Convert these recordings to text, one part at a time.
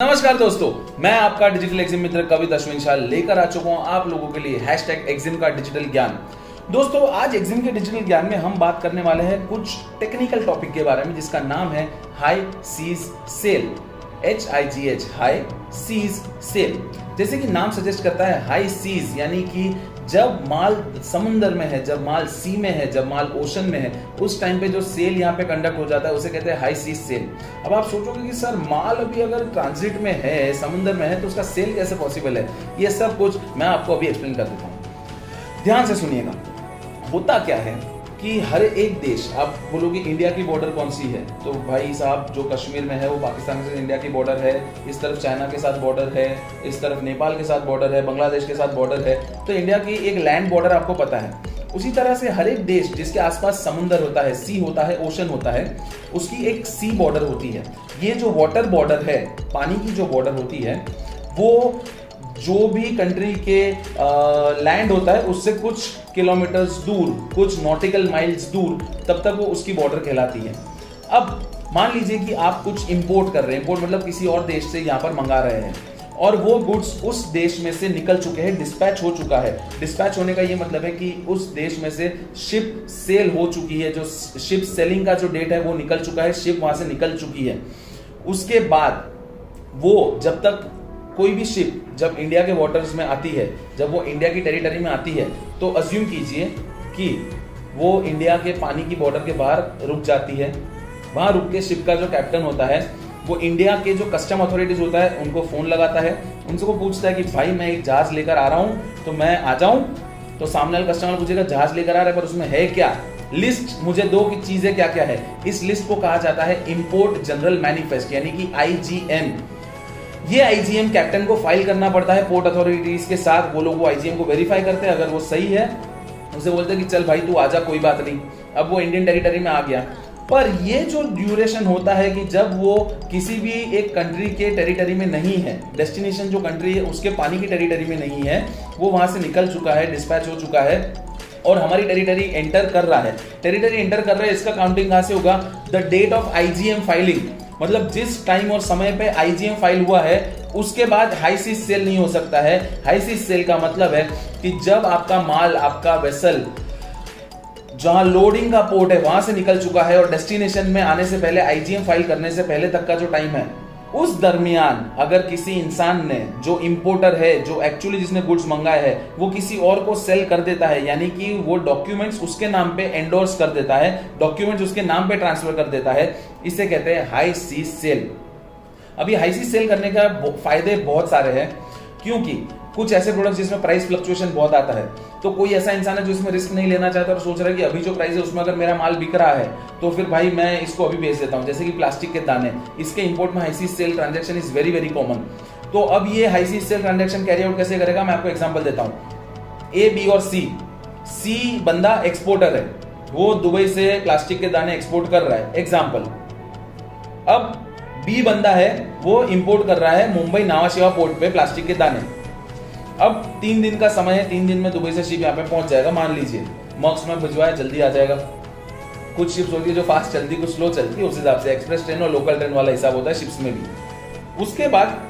नमस्कार दोस्तों, मैं आपका डिजिटल एग्जिम मित्र कवि अश्विन शाह लेकर आ चुका हूँ आप लोगों के लिए हैश टैग एग्जिम का डिजिटल ज्ञान। दोस्तों, आज एग्जिम के डिजिटल ज्ञान में हम बात करने वाले हैं कुछ टेक्निकल टॉपिक के बारे में, जिसका नाम है high seas sale H I G H high seas sale जैसे कि नाम सजेस्ट करता है हाई सीज यानी कि जब माल समुंदर में है, जब माल सी में है, जब माल ओशन में है, उस टाइम पे जो सेल यहाँ पे कंडक्ट हो जाता है, उसे कहते हैं हाई सीज सेल अब आप सोचोगे कि सर, माल अभी अगर ट्रांजिट में है, समुंदर में है तो उसका सेल कैसे पॉसिबल है? ये सब कुछ मैं आपको अभी एक्सप्लेन कर देता हूँ. ध्यान से सुनिएगा. होता क्या है? कि हर एक देश, आप बोलोगे इंडिया की बॉर्डर कौन सी है? तो भाई साहब, जो कश्मीर में है, वो पाकिस्तान से इंडिया की बॉर्डर है, इस तरफ़ चाइना के साथ बॉर्डर है, इस तरफ़ नेपाल के साथ बॉर्डर है, बांग्लादेश के साथ बॉर्डर है तो इंडिया की एक लैंड बॉर्डर आपको पता है। उसी तरह से हर एक देश जिसके आसपास समुंदर होता है सी होता है ओशन होता है, उसकी एक सी बॉर्डर होती है। ये जो वाटर बॉर्डर है, पानी की जो बॉर्डर होती है, वो जो भी कंट्री के लैंड होता है, उससे कुछ किलोमीटर्स दूर, कुछ नॉटिकल माइल्स दूर, तब तक वो उसकी बॉर्डर कहलाती है। अब मान लीजिए कि आप कुछ इंपोर्ट कर रहे हैं इंपोर्ट मतलब किसी और देश से यहाँ पर मंगा रहे हैं, और वो गुड्स उस देश में से निकल चुके हैं डिस्पैच हो चुका है। डिस्पैच होने का ये मतलब है कि उस देश में से शिप सेल हो चुकी है, जो शिप सेलिंग का जो डेट है, वो निकल चुका है शिप वहाँ से निकल चुकी है। उसके बाद वो जब तक कोई भी शिप जब इंडिया के वाटर्स में आती है, जब वो इंडिया की टेरिटरी में आती है तो अज्यूम कीजिए कि वो इंडिया के पानी की बॉर्डर के बाहर रुक जाती है। वहाँ रुक के शिप का जो कैप्टन होता है, वो इंडिया के जो कस्टम अथॉरिटीज होता है, उनको फ़ोन लगाता है। उनसे वो पूछता है कि, भाई, मैं एक जहाज़ लेकर आ रहा हूँ तो मैं आ जाऊँ? तो सामने वाले कस्टमर पूछेगा, जहाज़ लेकर आ रहा है, पर उसमें है क्या? लिस्ट मुझे दो की चीज़ें क्या क्या है? इस लिस्ट को कहा जाता है इंपोर्ट जनरल मैनिफेस्ट यानी कि आईजीएम ये आईजीएम कैप्टन को फ़ाइल करना पड़ता है पोर्ट अथॉरिटीज के साथ। वो लोग वो आईजीएम को वेरीफाई करते हैं। अगर वो सही है, उसे बोलते हैं कि चल भाई, तू आजा कोई बात नहीं। अब वो इंडियन टेरिटरी में आ गया। पर ये जो ड्यूरेशन होता है कि जब वो किसी भी एक कंट्री के टेरिटरी में नहीं है डेस्टिनेशन जो कंट्री है, उसके पानी की टेरिटरी में नहीं है, वो वहाँ से निकल चुका है डिस्पैच हो चुका है और हमारी टेरिटरी एंटर कर रहा है। टेरिटरी एंटर कर रहा है, इसका काउंटिंग कहाँ से होगा? The date of IGM filing मतलब जिस टाइम और समय पे आईजीएम फ़ाइल हुआ है, उसके बाद हाई सीज सेल नहीं हो सकता है। हाई सीज सेल का मतलब है कि जब आपका माल, आपका वेसल जहाँ लोडिंग का पोर्ट है, वहाँ से निकल चुका है और डेस्टिनेशन में आने से पहले आईजीएम फ़ाइल करने से पहले तक का जो टाइम है उस दरमियान अगर किसी इंसान ने जो इंपोर्टर है, जो एक्चुअली जिसने गुड्स मंगाए है, वो किसी और को सेल कर देता है, यानी कि वो डॉक्यूमेंट्स उसके नाम पे एंडोर्स कर देता है डॉक्यूमेंट्स उसके नाम पे ट्रांसफ़र कर देता है, इसे कहते हैं हाई सी सेल अभी हाई सी सेल करने का फ़ायदे बहुत सारे हैं, क्योंकि कुछ ऐसे प्रोडक्ट जिसमें प्राइस फ्लक्चुएशन बहुत आता है। तो कोई ऐसा इंसान है जो इसमें रिस्क नहीं लेना चाहता और सोच रहा है कि अभी जो प्राइस है उसमें अगर मेरा माल बिक रहा है तो फिर भाई मैं इसको अभी बेच देता हूँ। जैसे कि प्लास्टिक के दाने, इसके इंपोर्ट में high sea sale transaction is very very common तो अब ये high sea sale transaction carry out कैसे करेगा? मैं आपको एग्ज़ाम्पल देता हूँ। ए बी और सी सी बंदा एक्सपोर्टर है। वो दुबई से प्लास्टिक के दाने एक्सपोर्ट कर रहा है। एग्ज़ाम्पल अब बी बंदा है, वो इंपोर्ट कर रहा है मुंबई नावाशिवा पोर्ट पे प्लास्टिक के दाने। अब तीन दिन का समय है, तीन दिन में दुबई से शिप यहाँ पे पहुँच जाएगा, मान लीजिए। मॉक्स में भिजवाए जल्दी आ जाएगा। कुछ शिप्स होती है जो फास्ट चलती, कुछ स्लो चलती है, उस हिसाब से एक्सप्रेस ट्रेन और लोकल ट्रेन वाला हिसाब होता है शिप्स में भी। उसके बाद,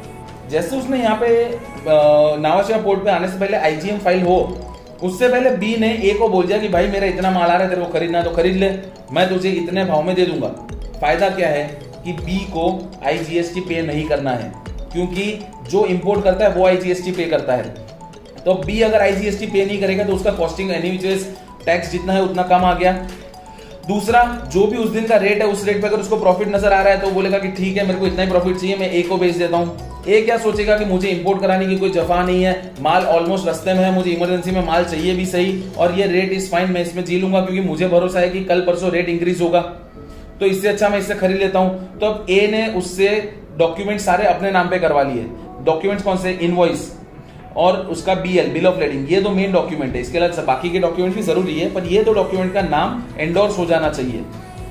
जैसे उसने यहाँ पे नावाशिया पोर्ट पे आने से पहले आईजीएम फ़ाइल हो, उससे पहले बी ने ए को बोल दिया कि भाई मेरा इतना माल आ रहा है, तेरे को खरीदना तो खरीद ले, मैं तुझे इतने भाव में दे दूँगा। फ़ायदा क्या है कि बी को आईजीएसटी पे नहीं करना है। क्योंकि जो इंपोर्ट करता है, वो आईजीएसटी पे करता है। तो बी अगर आईजीएसटी पे नहीं करेगा तो उसका कॉस्टिंग एनी टैक्स जितना है, उतना कम आ गया। दूसरा, जो भी उस दिन का रेट है, उस रेट पे अगर उसको प्रॉफिट नज़र आ रहा है तो बोलेगा कि ठीक है, मेरे को इतना ही प्रॉफिट चाहिए, मैं ए को बेच देता हूँ। ए क्या सोचेगा कि मुझे इंपोर्ट कराने की कोई जफा नहीं है, माल ऑलमोस्ट रस्ते में है, मुझे इमरजेंसी में माल चाहिए भी सही, और ये रेट इज़ फाइन मैं इसमें जी लूँगा, क्योंकि मुझे भरोसा है कि कल परसों रेट इंक्रीज होगा। तो इससे अच्छा मैं इससे खरीद लेता हूँ। तो अब ए ने उससे डॉक्यूमेंट सारे अपने नाम पे करवा लिए। डॉक्यूमेंट्स कौन से? इनवॉइस और उसका बीएल बिल ऑफ़ लेडिंग ये दो मेन डॉक्यूमेंट है। इसके अलावा बाकी के डॉक्यूमेंट भी ज़रूरी है, पर ये दो डॉक्यूमेंट का नाम एंडोर्स हो जाना चाहिए।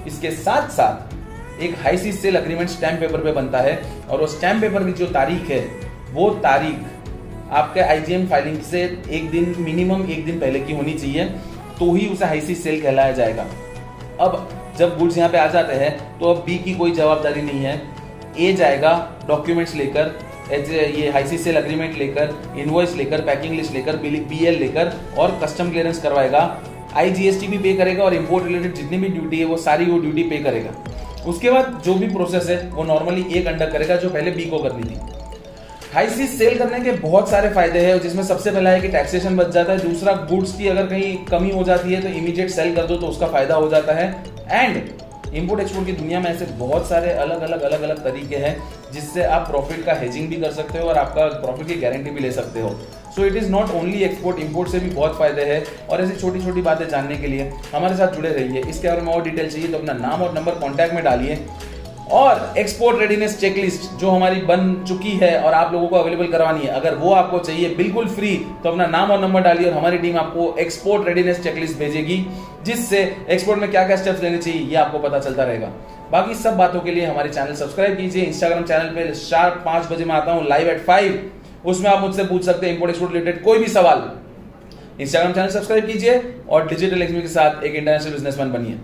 इसके साथ साथ एक high sea sale agreement stamp paper पे बनता है और वो स्टैम्प पेपर की जो तारीख है, वो तारीख आपके आईजीएम फाइलिंग से एक दिन मिनिमम एक दिन पहले की होनी चाहिए तो ही उसे हाई सी सेल कहलाया जाएगा। अब जब गुड्स यहाँ पे आ जाते हैं तो अब बी की कोई जवाबदारी नहीं है। ए जाएगा डॉक्यूमेंट्स लेकर ये हाईसी सेल अग्रीमेंट लेकर इनवॉइस लेकर पैकिंग लिस्ट लेकर बीएल लेकर और कस्टम क्लियरेंस करवाएगा। आईजीएसटी भी पे करेगा और इम्पोर्ट रिलेटेड जितनी भी ड्यूटी है वो सारी वो ड्यूटी पे करेगा। उसके बाद जो भी प्रोसेस है, वो नॉर्मली ए कंडक्ट करेगा जो पहले बी को करनी थी। हाई सीज सेल करने के बहुत सारे फ़ायदे हैं जिसमें सबसे पहला है कि टैक्सेशन बच जाता है। दूसरा गुड्स की अगर कहीं कमी हो जाती है तो इमीडिएट सेल कर दो तो उसका फ़ायदा हो जाता है। एंड इंपोर्ट एक्सपोर्ट की दुनिया में ऐसे बहुत सारे अलग अलग अलग अलग तरीके हैं जिससे आप प्रॉफिट का हेजिंग भी कर सकते हो और आपका प्रॉफिट की गारंटी भी ले सकते हो। So it is not only export import से भी बहुत फ़ायदे हैं और ऐसी छोटी छोटी बातें जानने के लिए हमारे साथ जुड़े रहिए। इसके बारे में और डिटेल चाहिए तो अपना नाम और नंबर कॉन्टैक्ट में डालिए। और एक्सपोर्ट रेडीनेस चेकलिस्ट जो हमारी बन चुकी है और आप लोगों को अवेलेबल करवानी है, अगर वो आपको चाहिए बिल्कुल फ्री तो अपना नाम और नंबर डालिए और हमारी टीम आपको एक्सपोर्ट रेडीनेस चेकलिस्ट भेजेगी, जिससे एक्सपोर्ट में क्या क्या स्टेप्स लेने चाहिए, ये आपको पता चलता रहेगा। बाकी सब बातों के लिए हमारे चैनल सब्सक्राइब कीजिए इंस्टाग्राम चैनल पे शार्प पाँच बजे में आता हूँ लाइव एट फाइव उसमें आप मुझसे पूछ सकते हैं इंपोर्ट एक्सपोर्ट रिलेटेड कोई भी सवाल। इंस्टाग्राम चैनल सब्सक्राइब कीजिए और डिजिटल एक्सपी के साथ एक इंटरनेशनल बिजनेसमैन बनिए।